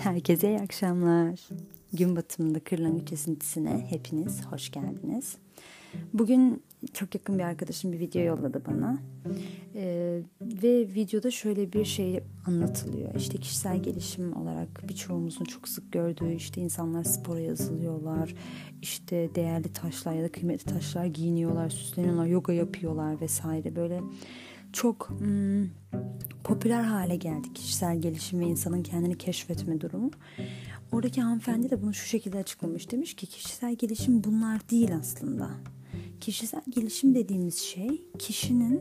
Herkese iyi akşamlar. Gün batımında kırlangıç esintisine hepiniz hoş geldiniz. Bugün çok yakın bir arkadaşım bir video yolladı bana. Ee, ve videoda şöyle bir şey anlatılıyor. İşte kişisel gelişim olarak birçoğumuzun çok sık gördüğü işte insanlar spora yazılıyorlar. İşte değerli taşlar ya da kıymetli taşlar giyiniyorlar, süsleniyorlar, yoga yapıyorlar vesaire. Böyle çok hmm, popüler hale geldi kişisel gelişim ve insanın kendini keşfetme durumu. Oradaki hanımefendi de bunu şu şekilde açıklamış. Demiş ki kişisel gelişim bunlar değil aslında. Kişisel gelişim dediğimiz şey kişinin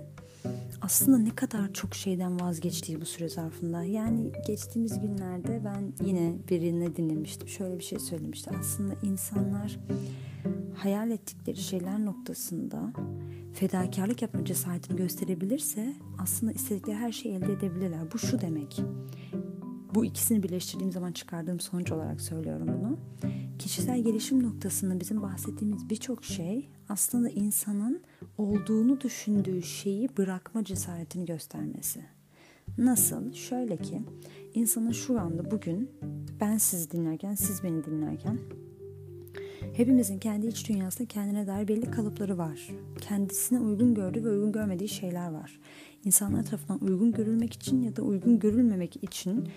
aslında ne kadar çok şeyden vazgeçtiği bu süre zarfında. Yani geçtiğimiz günlerde ben yine birine dinlemiştim. Şöyle bir şey söylemişti. Aslında insanlar hayal ettikleri şeyler noktasında fedakarlık yapma cesaretini gösterebilirse aslında istedikleri her şeyi elde edebilirler. Bu şu demek. Bu ikisini birleştirdiğim zaman çıkardığım sonuç olarak söylüyorum bunu. Kişisel gelişim noktasında bizim bahsettiğimiz birçok şey aslında insanın olduğunu düşündüğü şeyi bırakma cesaretini göstermesi. Nasıl? Şöyle ki insanın şu anda bugün ben sizi dinlerken, siz beni dinlerken Hepimizin kendi iç dünyasında kendine dair belli kalıpları var. Kendisine uygun gördüğü ve uygun görmediği şeyler var. İnsanlar tarafından uygun görülmek için ya da uygun görülmemek için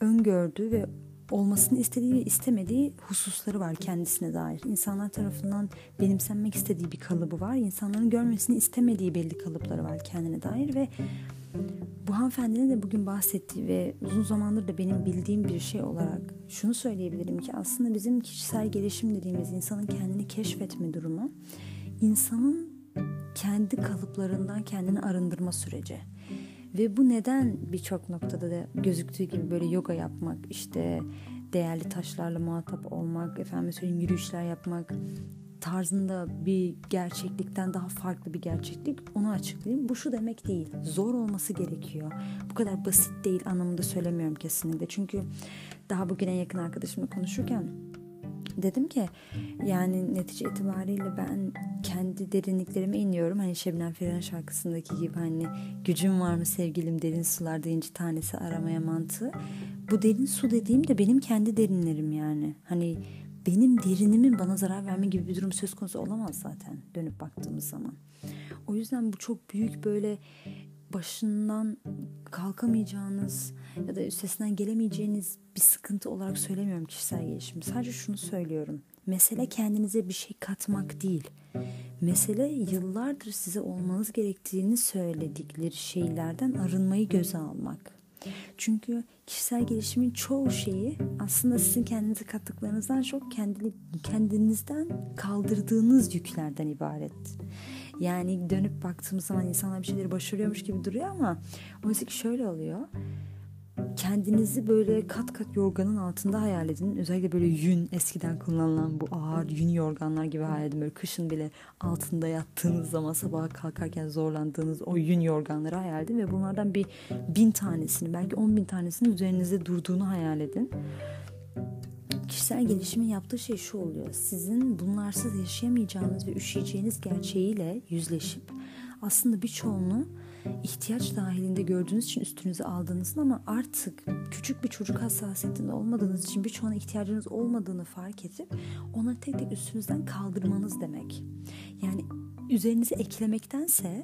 öngördüğü ve olmasını istediği ve istemediği hususları var kendisine dair. İnsanlar tarafından benimsenmek istediği bir kalıbı var. İnsanların görmesini istemediği belli kalıpları var kendine dair ve bu hanımefendinin de bugün bahsettiği ve uzun zamandır da benim bildiğim bir şey olarak şunu söyleyebilirim ki aslında bizim kişisel gelişim dediğimiz insanın kendini keşfetme durumu insanın kendi kalıplarından kendini arındırma süreci. Ve bu neden birçok noktada da gözüktüğü gibi böyle yoga yapmak, işte değerli taşlarla muhatap olmak, efendim söyleyeyim yürüyüşler yapmak, tarzında bir gerçeklikten daha farklı bir gerçeklik onu açıklayayım. Bu şu demek değil. Zor olması gerekiyor. Bu kadar basit değil anlamında söylemiyorum kesinlikle. Çünkü daha bugün en yakın arkadaşımla konuşurken dedim ki yani netice itibariyle ben kendi derinliklerime iniyorum. Hani Şebnem Ferah'ın şarkısındaki gibi hani gücüm var mı sevgilim derin sularda inci tanesi aramaya mantığı. Bu derin su dediğim de benim kendi derinlerim yani. Hani benim derinimin bana zarar verme gibi bir durum söz konusu olamaz zaten dönüp baktığımız zaman. O yüzden bu çok büyük böyle başından kalkamayacağınız ya da üstesinden gelemeyeceğiniz bir sıkıntı olarak söylemiyorum kişisel gelişim. Sadece şunu söylüyorum. Mesele kendinize bir şey katmak değil. Mesele yıllardır size olmanız gerektiğini söyledikleri şeylerden arınmayı göze almak. Çünkü kişisel gelişimin çoğu şeyi aslında sizin kendinize kattıklarınızdan çok kendini, kendinizden kaldırdığınız yüklerden ibaret. Yani dönüp baktığımız zaman insanlar bir şeyleri başarıyormuş gibi duruyor ama ki şöyle oluyor kendinizi böyle kat kat yorganın altında hayal edin. Özellikle böyle yün eskiden kullanılan bu ağır yün yorganlar gibi hayal edin. Böyle kışın bile altında yattığınız zaman sabaha kalkarken zorlandığınız o yün yorganları hayal edin. Ve bunlardan bir bin tanesini belki on bin tanesinin üzerinizde durduğunu hayal edin. Kişisel gelişimin yaptığı şey şu oluyor. Sizin bunlarsız yaşayamayacağınız ve üşüyeceğiniz gerçeğiyle yüzleşip aslında birçoğunu ihtiyaç dahilinde gördüğünüz için üstünüze aldığınızın ama artık küçük bir çocuk hassasiyetinde olmadığınız için birçoğuna ihtiyacınız olmadığını fark edip onları tek tek üstünüzden kaldırmanız demek. Yani üzerinize eklemektense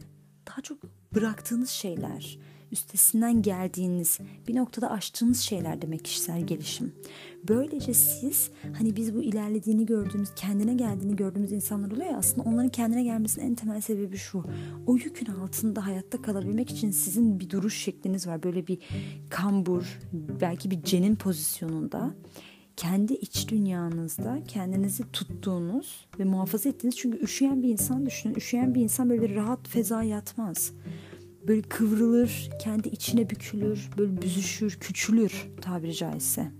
daha çok bıraktığınız şeyler, üstesinden geldiğiniz, bir noktada aştığınız şeyler demek kişisel gelişim. Böylece siz hani biz bu ilerlediğini gördüğümüz, kendine geldiğini gördüğümüz insanlar oluyor ya aslında onların kendine gelmesinin en temel sebebi şu. O yükün altında hayatta kalabilmek için sizin bir duruş şekliniz var. Böyle bir kambur, belki bir cenin pozisyonunda kendi iç dünyanızda kendinizi tuttuğunuz ve muhafaza ettiğiniz çünkü üşüyen bir insan düşünün. Üşüyen bir insan böyle rahat feza yatmaz böyle kıvrılır, kendi içine bükülür, böyle büzüşür, küçülür tabiri caizse.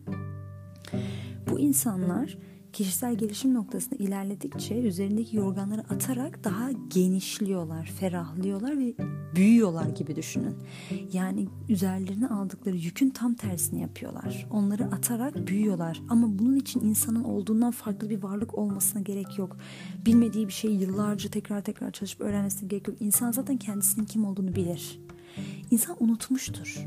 Bu insanlar kişisel gelişim noktasında ilerledikçe üzerindeki yorganları atarak daha genişliyorlar, ferahlıyorlar ve büyüyorlar gibi düşünün. Yani üzerlerine aldıkları yükün tam tersini yapıyorlar. Onları atarak büyüyorlar. Ama bunun için insanın olduğundan farklı bir varlık olmasına gerek yok. Bilmediği bir şeyi yıllarca tekrar tekrar çalışıp öğrenmesine gerek yok. İnsan zaten kendisinin kim olduğunu bilir. İnsan unutmuştur.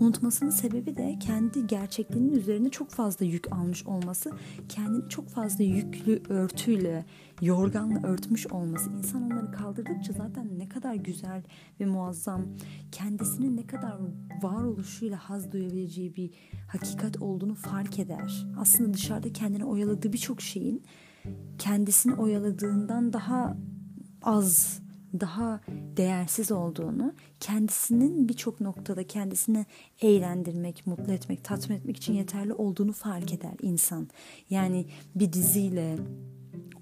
Unutmasının sebebi de kendi gerçekliğinin üzerine çok fazla yük almış olması, kendini çok fazla yüklü örtüyle, yorganla örtmüş olması. İnsan onları kaldırdıkça zaten ne kadar güzel ve muazzam, kendisinin ne kadar varoluşuyla haz duyabileceği bir hakikat olduğunu fark eder. Aslında dışarıda kendini oyaladığı birçok şeyin kendisini oyaladığından daha az daha değersiz olduğunu, kendisinin birçok noktada kendisini eğlendirmek, mutlu etmek, tatmin etmek için yeterli olduğunu fark eder insan. Yani bir diziyle,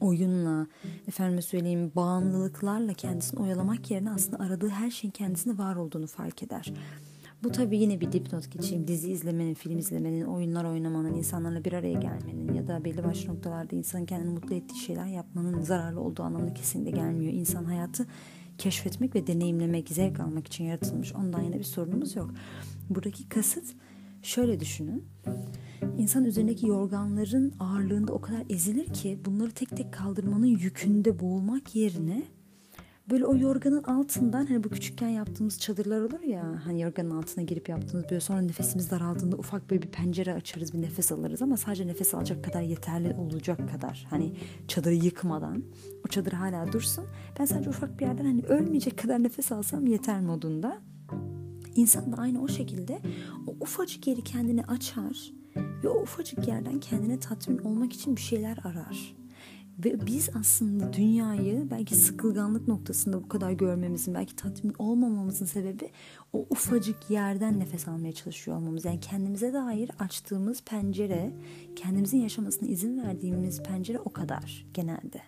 oyunla, efendime söyleyeyim bağımlılıklarla kendisini oyalamak yerine aslında aradığı her şeyin kendisinde var olduğunu fark eder. Bu tabii yine bir dipnot geçeyim. Dizi izlemenin, film izlemenin, oyunlar oynamanın, insanlarla bir araya gelmenin ya da belli başlı noktalarda insanın kendini mutlu ettiği şeyler yapmanın zararlı olduğu anlamına kesinlikle gelmiyor. İnsan hayatı keşfetmek ve deneyimlemek, zevk almak için yaratılmış. Ondan yine bir sorunumuz yok. Buradaki kasıt şöyle düşünün. İnsan üzerindeki yorganların ağırlığında o kadar ezilir ki bunları tek tek kaldırmanın yükünde boğulmak yerine böyle o yorganın altından hani bu küçükken yaptığımız çadırlar olur ya hani yorganın altına girip yaptığımız böyle sonra nefesimiz daraldığında ufak böyle bir pencere açarız bir nefes alırız ama sadece nefes alacak kadar yeterli olacak kadar hani çadırı yıkmadan. O çadır hala dursun. Ben sadece ufak bir yerden hani ölmeyecek kadar nefes alsam yeter modunda. İnsan da aynı o şekilde o ufacık yeri kendini açar ve o ufacık yerden kendine tatmin olmak için bir şeyler arar. Ve biz aslında dünyayı belki sıkılganlık noktasında bu kadar görmemizin, belki tatmin olmamamızın sebebi o ufacık yerden nefes almaya çalışıyor olmamız. Yani kendimize dair açtığımız pencere, kendimizin yaşamasına izin verdiğimiz pencere o kadar genelde.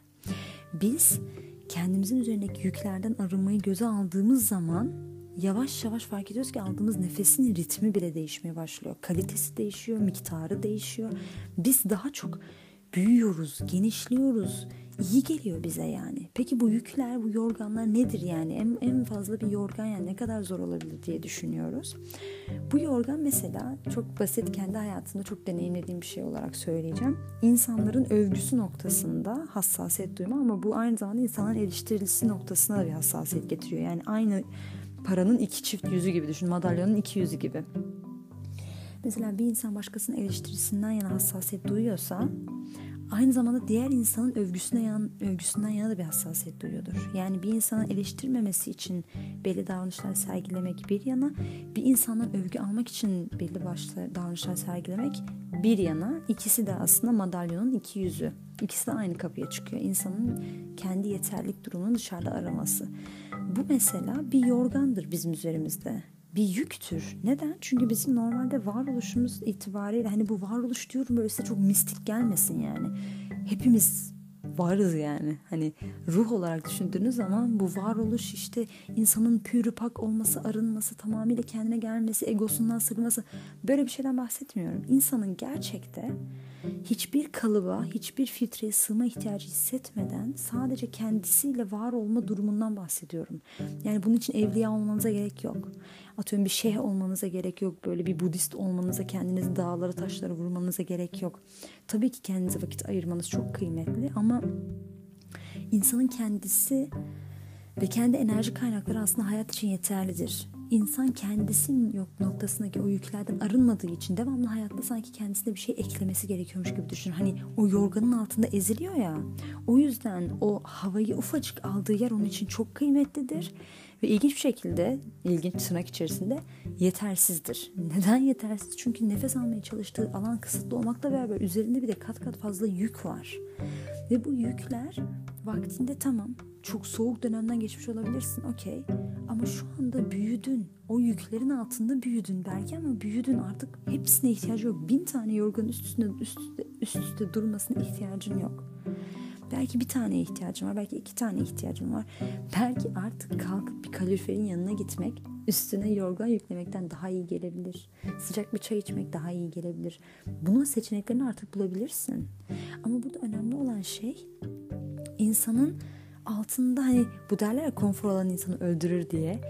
Biz kendimizin üzerindeki yüklerden arınmayı göze aldığımız zaman yavaş yavaş fark ediyoruz ki aldığımız nefesin ritmi bile değişmeye başlıyor. Kalitesi değişiyor, miktarı değişiyor. Biz daha çok büyüyoruz, genişliyoruz. İyi geliyor bize yani. Peki bu yükler, bu yorganlar nedir yani? En, en fazla bir yorgan yani ne kadar zor olabilir diye düşünüyoruz. Bu yorgan mesela çok basit kendi hayatımda çok deneyimlediğim bir şey olarak söyleyeceğim. İnsanların övgüsü noktasında hassasiyet duyma ama bu aynı zamanda insanların eleştirilisi noktasına da bir hassasiyet getiriyor. Yani aynı paranın iki çift yüzü gibi düşün. Madalyonun iki yüzü gibi. Mesela bir insan başkasının eleştirisinden yana hassasiyet duyuyorsa aynı zamanda diğer insanın övgüsüne yan, övgüsünden yana da bir hassasiyet duyuyordur. Yani bir insanın eleştirmemesi için belli davranışlar sergilemek bir yana, bir insandan övgü almak için belli başlı davranışlar sergilemek bir yana. ikisi de aslında madalyonun iki yüzü. İkisi de aynı kapıya çıkıyor. İnsanın kendi yeterlik durumunu dışarıda araması. Bu mesela bir yorgandır bizim üzerimizde bir yüktür. Neden? Çünkü bizim normalde varoluşumuz itibariyle hani bu varoluş diyorum böyle size çok mistik gelmesin yani. Hepimiz varız yani. Hani ruh olarak düşündüğünüz zaman bu varoluş işte insanın pürüpak olması, arınması, tamamıyla kendine gelmesi, egosundan sıkılması böyle bir şeyden bahsetmiyorum. İnsanın gerçekte hiçbir kalıba, hiçbir filtreye sığma ihtiyacı hissetmeden sadece kendisiyle var olma durumundan bahsediyorum. Yani bunun için evliya olmanıza gerek yok. Atıyorum bir şeyh olmanıza gerek yok. Böyle bir Budist olmanıza, kendinizi dağlara taşlara vurmanıza gerek yok. Tabii ki kendinize vakit ayırmanız çok kıymetli ama insanın kendisi ve kendi enerji kaynakları aslında hayat için yeterlidir insan kendisinin yok noktasındaki o yüklerden arınmadığı için devamlı hayatta sanki kendisine bir şey eklemesi gerekiyormuş gibi düşün. Hani o yorganın altında eziliyor ya. O yüzden o havayı ufacık aldığı yer onun için çok kıymetlidir. Ve ilginç bir şekilde, ilginç tırnak içerisinde yetersizdir. Neden yetersiz? Çünkü nefes almaya çalıştığı alan kısıtlı olmakla beraber üzerinde bir de kat kat fazla yük var. Ve bu yükler vaktinde tamam çok soğuk dönemden geçmiş olabilirsin okey ama şu anda büyüdün o yüklerin altında büyüdün belki ama büyüdün artık hepsine ihtiyacı yok bin tane yorganın üst üste, üst üste, üst üste durmasına ihtiyacın yok belki bir tane ihtiyacın var belki iki tane ihtiyacın var belki artık kalkıp bir kaloriferin yanına gitmek üstüne yorgan yüklemekten daha iyi gelebilir. Sıcak bir çay içmek daha iyi gelebilir. Bunun seçeneklerini artık bulabilirsin. Ama burada önemli olan şey insanın altında hani bu derler ya konfor alanı insanı öldürür diye.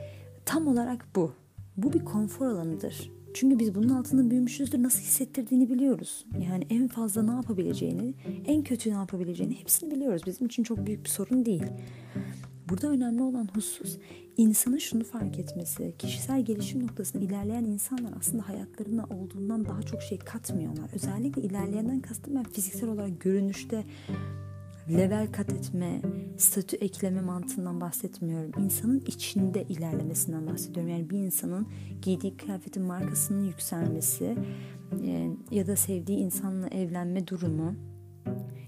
Tam olarak bu. Bu bir konfor alanıdır. Çünkü biz bunun altında büyümüşüzdür. Nasıl hissettirdiğini biliyoruz. Yani en fazla ne yapabileceğini, en kötü ne yapabileceğini hepsini biliyoruz. Bizim için çok büyük bir sorun değil. Burada önemli olan husus insanın şunu fark etmesi. Kişisel gelişim noktasında ilerleyen insanlar aslında hayatlarına olduğundan daha çok şey katmıyorlar. Özellikle ilerleyenden kastım ben fiziksel olarak görünüşte level kat etme, statü ekleme mantığından bahsetmiyorum. İnsanın içinde ilerlemesinden bahsediyorum. Yani bir insanın giydiği kıyafetin markasının yükselmesi e, ya da sevdiği insanla evlenme durumu,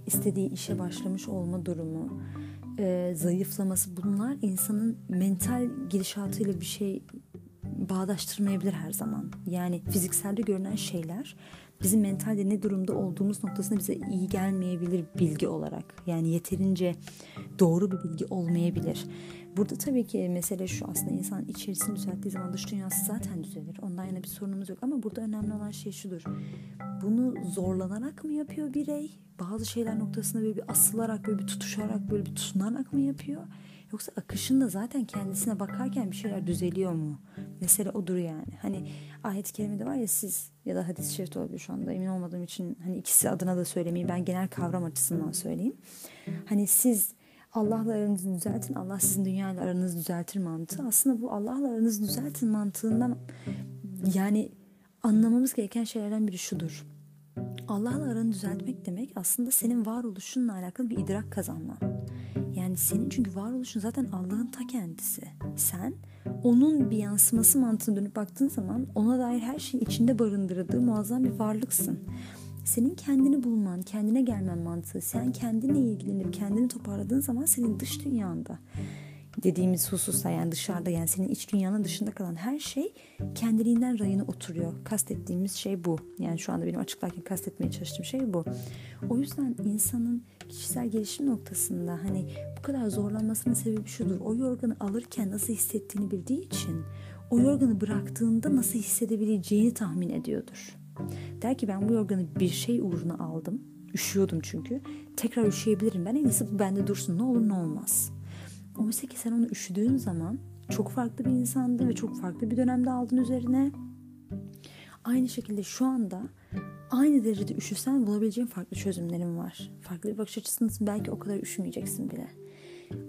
istediği işe başlamış olma durumu, e, zayıflaması bunlar insanın mental gidişatıyla bir şey bağdaştırmayabilir her zaman. Yani fizikselde görünen şeyler bizim mentalde ne durumda olduğumuz noktasında bize iyi gelmeyebilir bilgi olarak. Yani yeterince doğru bir bilgi olmayabilir. Burada tabii ki mesele şu aslında insan içerisini düzelttiği zaman dış dünyası zaten düzelir. Ondan yana bir sorunumuz yok ama burada önemli olan şey şudur. Bunu zorlanarak mı yapıyor birey? Bazı şeyler noktasında böyle bir asılarak, böyle bir tutuşarak, böyle bir tutunarak mı yapıyor? Yoksa akışında zaten kendisine bakarken bir şeyler düzeliyor mu? Mesele odur yani. Hani ayet-i kerimede var ya siz ya da hadis-i şerifte olabilir şu anda emin olmadığım için hani ikisi adına da söylemeyeyim. Ben genel kavram açısından söyleyeyim. Hani siz Allah'la aranızı düzeltin, Allah sizin dünyayla aranızı düzeltir mantığı. Aslında bu Allah'la aranızı düzeltin mantığından yani anlamamız gereken şeylerden biri şudur. Allah'la aranı düzeltmek demek aslında senin varoluşunla alakalı bir idrak kazanman. Yani senin çünkü varoluşun zaten Allah'ın ta kendisi. Sen onun bir yansıması mantığına dönüp baktığın zaman ona dair her şeyin içinde barındırdığı muazzam bir varlıksın. Senin kendini bulman, kendine gelmen mantığı, sen kendine ilgilenip kendini toparladığın zaman senin dış dünyanda dediğimiz hususta yani dışarıda yani senin iç dünyanın dışında kalan her şey kendiliğinden rayına oturuyor. Kastettiğimiz şey bu. Yani şu anda benim açıklarken kastetmeye çalıştığım şey bu. O yüzden insanın kişisel gelişim noktasında hani bu kadar zorlanmasının sebebi şudur. O yorganı alırken nasıl hissettiğini bildiği için o yorganı bıraktığında nasıl hissedebileceğini tahmin ediyordur. Der ki ben bu yorganı bir şey uğruna aldım. Üşüyordum çünkü. Tekrar üşüyebilirim. Ben en iyisi bu bende dursun. Ne olur ne olmaz. Oysa ki sen onu üşüdüğün zaman çok farklı bir insandı ve çok farklı bir dönemde aldın üzerine. Aynı şekilde şu anda aynı derecede üşüsen bulabileceğin farklı çözümlerin var. Farklı bir bakış açısındasın belki o kadar üşümeyeceksin bile.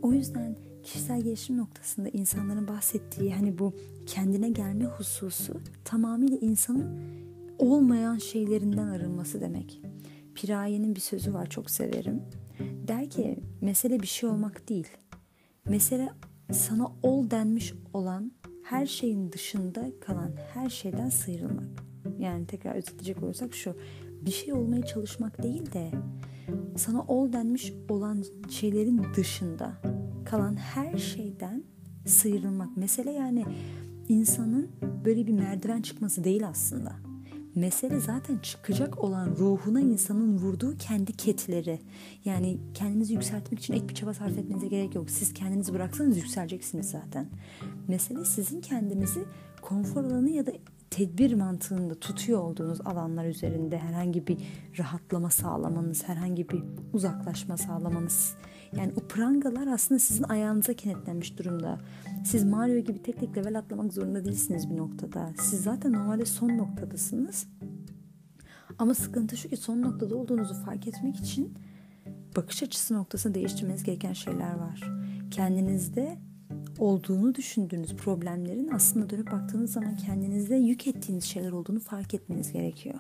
O yüzden kişisel gelişim noktasında insanların bahsettiği hani bu kendine gelme hususu tamamıyla insanın olmayan şeylerinden arınması demek. Piraye'nin bir sözü var çok severim. Der ki mesele bir şey olmak değil. Mesele sana ol denmiş olan her şeyin dışında kalan her şeyden sıyrılmak. Yani tekrar özetleyecek olursak şu. Bir şey olmaya çalışmak değil de sana ol denmiş olan şeylerin dışında kalan her şeyden sıyrılmak. Mesele yani insanın böyle bir merdiven çıkması değil aslında. Mesele zaten çıkacak olan ruhuna insanın vurduğu kendi ketleri. Yani kendinizi yükseltmek için ek bir çaba sarf etmenize gerek yok. Siz kendinizi bıraksanız yükseleceksiniz zaten. Mesele sizin kendinizi konfor alanı ya da tedbir mantığında tutuyor olduğunuz alanlar üzerinde herhangi bir rahatlama sağlamanız, herhangi bir uzaklaşma sağlamanız. Yani o prangalar aslında sizin ayağınıza kenetlenmiş durumda. Siz Mario gibi tek tek level atlamak zorunda değilsiniz bir noktada. Siz zaten normalde son noktadasınız. Ama sıkıntı şu ki son noktada olduğunuzu fark etmek için bakış açısı noktasını değiştirmeniz gereken şeyler var. Kendinizde olduğunu düşündüğünüz problemlerin aslında dönüp baktığınız zaman kendinizde yük ettiğiniz şeyler olduğunu fark etmeniz gerekiyor.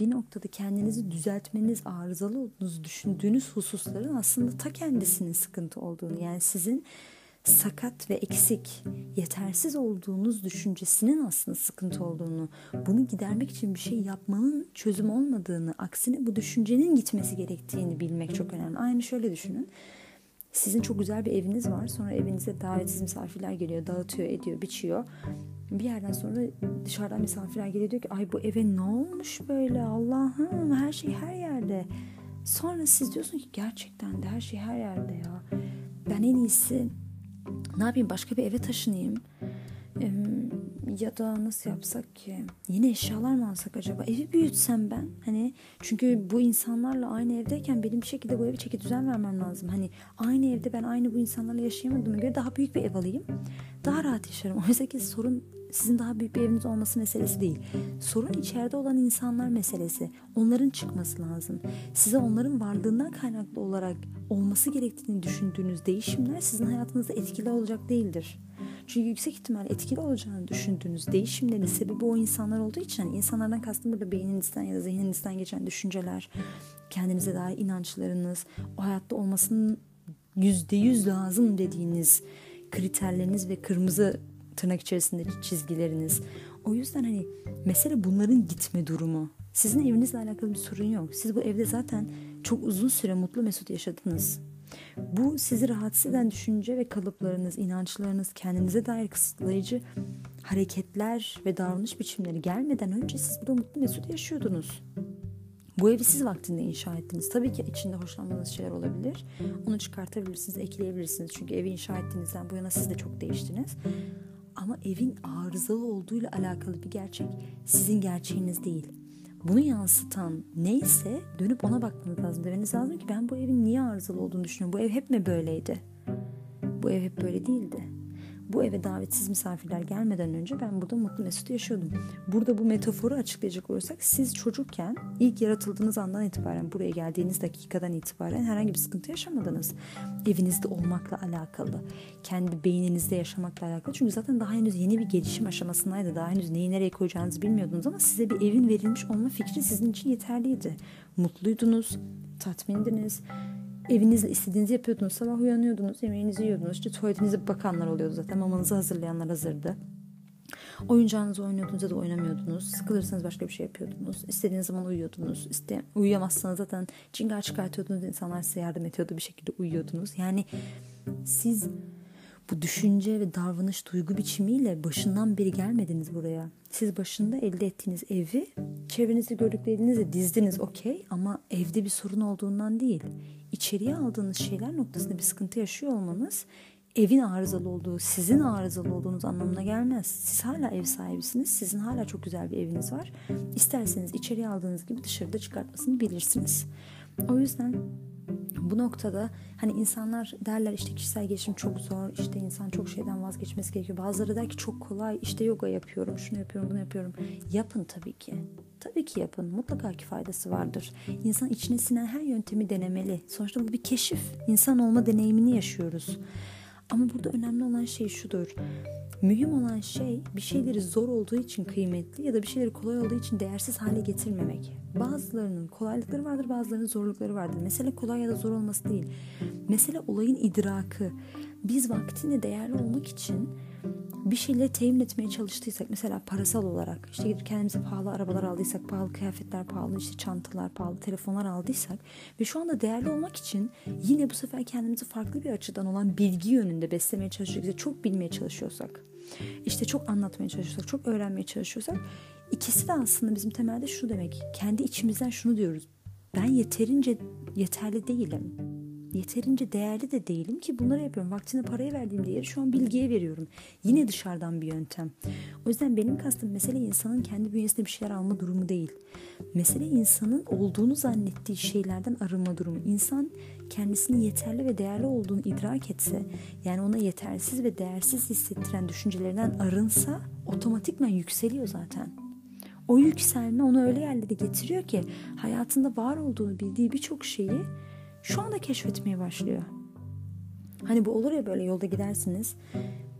Bir noktada kendinizi düzeltmeniz, arızalı olduğunuzu düşündüğünüz hususların aslında ta kendisinin sıkıntı olduğunu yani sizin sakat ve eksik, yetersiz olduğunuz düşüncesinin aslında sıkıntı olduğunu, bunu gidermek için bir şey yapmanın çözüm olmadığını, aksine bu düşüncenin gitmesi gerektiğini bilmek çok önemli. Aynı şöyle düşünün. Sizin çok güzel bir eviniz var. Sonra evinize davetsiz misafirler geliyor. Dağıtıyor, ediyor, biçiyor. Bir yerden sonra dışarıdan misafirler geliyor diyor ki ay bu eve ne olmuş böyle Allah'ım her şey her yerde. Sonra siz diyorsun ki gerçekten de her şey her yerde ya. Ben en iyisi ne yapayım başka bir eve taşınayım. Ya da nasıl yapsak ki? Yeni eşyalar mı alsak acaba? Evi büyütsem ben. Hani çünkü bu insanlarla aynı evdeyken benim bir şekilde bu evi çeki düzen vermem lazım. Hani aynı evde ben aynı bu insanlarla yaşayamadığıma göre daha büyük bir ev alayım. Daha rahat yaşarım. Oysa ki sorun sizin daha büyük bir eviniz olması meselesi değil. Sorun içeride olan insanlar meselesi. Onların çıkması lazım. Size onların varlığından kaynaklı olarak olması gerektiğini düşündüğünüz değişimler sizin hayatınızda etkili olacak değildir. Çünkü yüksek ihtimal etkili olacağını düşündüğünüz değişimlerin sebebi o insanlar olduğu için hani insanlardan kastım burada beyninizden ya da zihninizden geçen düşünceler, kendinize dair inançlarınız, o hayatta olmasının yüzde yüz lazım dediğiniz kriterleriniz ve kırmızı tırnak içerisinde çizgileriniz. O yüzden hani mesele bunların gitme durumu. Sizin evinizle alakalı bir sorun yok. Siz bu evde zaten çok uzun süre mutlu mesut yaşadınız. Bu sizi rahatsız eden düşünce ve kalıplarınız, inançlarınız, kendinize dair kısıtlayıcı hareketler ve davranış biçimleri gelmeden önce siz burada mutlu mesut yaşıyordunuz. Bu evi siz vaktinde inşa ettiniz. Tabii ki içinde hoşlanmadığınız şeyler olabilir. Onu çıkartabilirsiniz, ekleyebilirsiniz. Çünkü evi inşa ettiğinizden bu yana siz de çok değiştiniz. Ama evin arızalı olduğuyla alakalı bir gerçek sizin gerçeğiniz değil. Bunu yansıtan neyse dönüp ona bakmanız lazım. Demeniz lazım ki ben bu evin niye arızalı olduğunu düşünüyorum. Bu ev hep mi böyleydi? Bu ev hep böyle değildi bu eve davetsiz misafirler gelmeden önce ben burada mutlu mesut yaşıyordum. Burada bu metaforu açıklayacak olursak siz çocukken ilk yaratıldığınız andan itibaren buraya geldiğiniz dakikadan itibaren herhangi bir sıkıntı yaşamadınız. Evinizde olmakla alakalı, kendi beyninizde yaşamakla alakalı. Çünkü zaten daha henüz yeni bir gelişim aşamasındaydı. Daha henüz neyi nereye koyacağınızı bilmiyordunuz ama size bir evin verilmiş olma fikri sizin için yeterliydi. Mutluydunuz, tatmindiniz evinizde istediğinizi yapıyordunuz. Sabah uyanıyordunuz, yemeğinizi yiyordunuz. İşte tuvaletinize bakanlar oluyordu zaten. Mamanızı hazırlayanlar hazırdı. Oyuncağınızı oynuyordunuz ya da oynamıyordunuz. Sıkılırsanız başka bir şey yapıyordunuz. İstediğiniz zaman uyuyordunuz. İste, uyuyamazsanız zaten cingar çıkartıyordunuz. İnsanlar size yardım ediyordu. Bir şekilde uyuyordunuz. Yani siz bu düşünce ve davranış duygu biçimiyle başından beri gelmediniz buraya. Siz başında elde ettiğiniz evi çevrenizde gördüklerinizle dizdiniz okey ama evde bir sorun olduğundan değil. İçeriye aldığınız şeyler noktasında bir sıkıntı yaşıyor olmanız evin arızalı olduğu, sizin arızalı olduğunuz anlamına gelmez. Siz hala ev sahibisiniz. Sizin hala çok güzel bir eviniz var. İsterseniz içeriye aldığınız gibi dışarıda çıkartmasını bilirsiniz. O yüzden bu noktada hani insanlar derler işte kişisel gelişim çok zor işte insan çok şeyden vazgeçmesi gerekiyor. Bazıları der ki çok kolay işte yoga yapıyorum şunu yapıyorum bunu yapıyorum. Yapın tabii ki. Tabii ki yapın. Mutlaka ki faydası vardır. İnsan içine sinen her yöntemi denemeli. Sonuçta bu bir keşif. İnsan olma deneyimini yaşıyoruz. Ama burada önemli olan şey şudur. Mühim olan şey bir şeyleri zor olduğu için kıymetli ya da bir şeyleri kolay olduğu için değersiz hale getirmemek. Bazılarının kolaylıkları vardır, bazılarının zorlukları vardır. Mesele kolay ya da zor olması değil. Mesele olayın idrakı. Biz vaktinde değerli olmak için bir şeyleri temin etmeye çalıştıysak mesela parasal olarak işte gidip kendimize pahalı arabalar aldıysak pahalı kıyafetler pahalı işte çantalar pahalı telefonlar aldıysak ve şu anda değerli olmak için yine bu sefer kendimizi farklı bir açıdan olan bilgi yönünde beslemeye çalışıyorsak çok bilmeye çalışıyorsak işte çok anlatmaya çalışıyorsak çok öğrenmeye çalışıyorsak ikisi de aslında bizim temelde şu demek kendi içimizden şunu diyoruz. Ben yeterince yeterli değilim yeterince değerli de değilim ki bunları yapıyorum. Vaktine parayı verdiğim değeri şu an bilgiye veriyorum. Yine dışarıdan bir yöntem. O yüzden benim kastım mesele insanın kendi bünyesinde bir şeyler alma durumu değil. Mesele insanın olduğunu zannettiği şeylerden arınma durumu. İnsan kendisini yeterli ve değerli olduğunu idrak etse, yani ona yetersiz ve değersiz hissettiren düşüncelerinden arınsa otomatikman yükseliyor zaten. O yükselme onu öyle yerlere getiriyor ki hayatında var olduğunu bildiği birçok şeyi şu anda keşfetmeye başlıyor. Hani bu olur ya böyle yolda gidersiniz.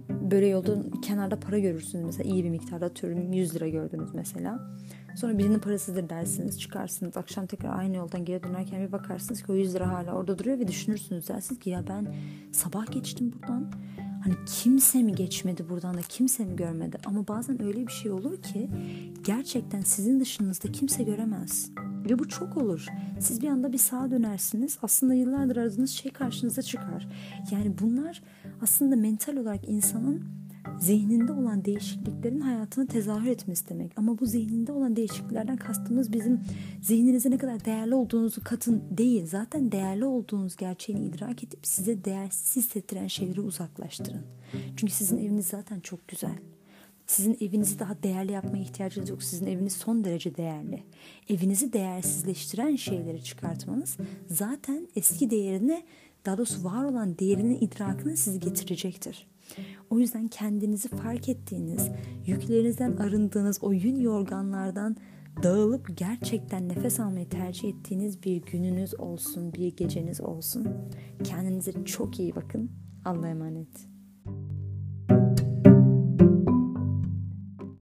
Böyle yolda kenarda para görürsünüz mesela iyi bir miktarda atıyorum 100 lira gördünüz mesela. Sonra birinin parasıdır dersiniz çıkarsınız akşam tekrar aynı yoldan geri dönerken bir bakarsınız ki o 100 lira hala orada duruyor ve düşünürsünüz dersiniz ki ya ben sabah geçtim buradan Hani kimse mi geçmedi buradan da kimse mi görmedi? Ama bazen öyle bir şey olur ki gerçekten sizin dışınızda kimse göremez. Ve bu çok olur. Siz bir anda bir sağa dönersiniz. Aslında yıllardır aradığınız şey karşınıza çıkar. Yani bunlar aslında mental olarak insanın zihninde olan değişikliklerin hayatına tezahür etmesi demek. Ama bu zihninde olan değişikliklerden kastımız bizim zihninize ne kadar değerli olduğunuzu katın değil. Zaten değerli olduğunuz gerçeğini idrak edip size değersiz hissettiren şeyleri uzaklaştırın. Çünkü sizin eviniz zaten çok güzel. Sizin evinizi daha değerli yapmaya ihtiyacınız yok. Sizin eviniz son derece değerli. Evinizi değersizleştiren şeyleri çıkartmanız zaten eski değerine daha doğrusu var olan değerinin idrakını sizi getirecektir. O yüzden kendinizi fark ettiğiniz, yüklerinizden arındığınız o yün yorganlardan dağılıp gerçekten nefes almayı tercih ettiğiniz bir gününüz olsun, bir geceniz olsun. Kendinize çok iyi bakın. Allah'a emanet.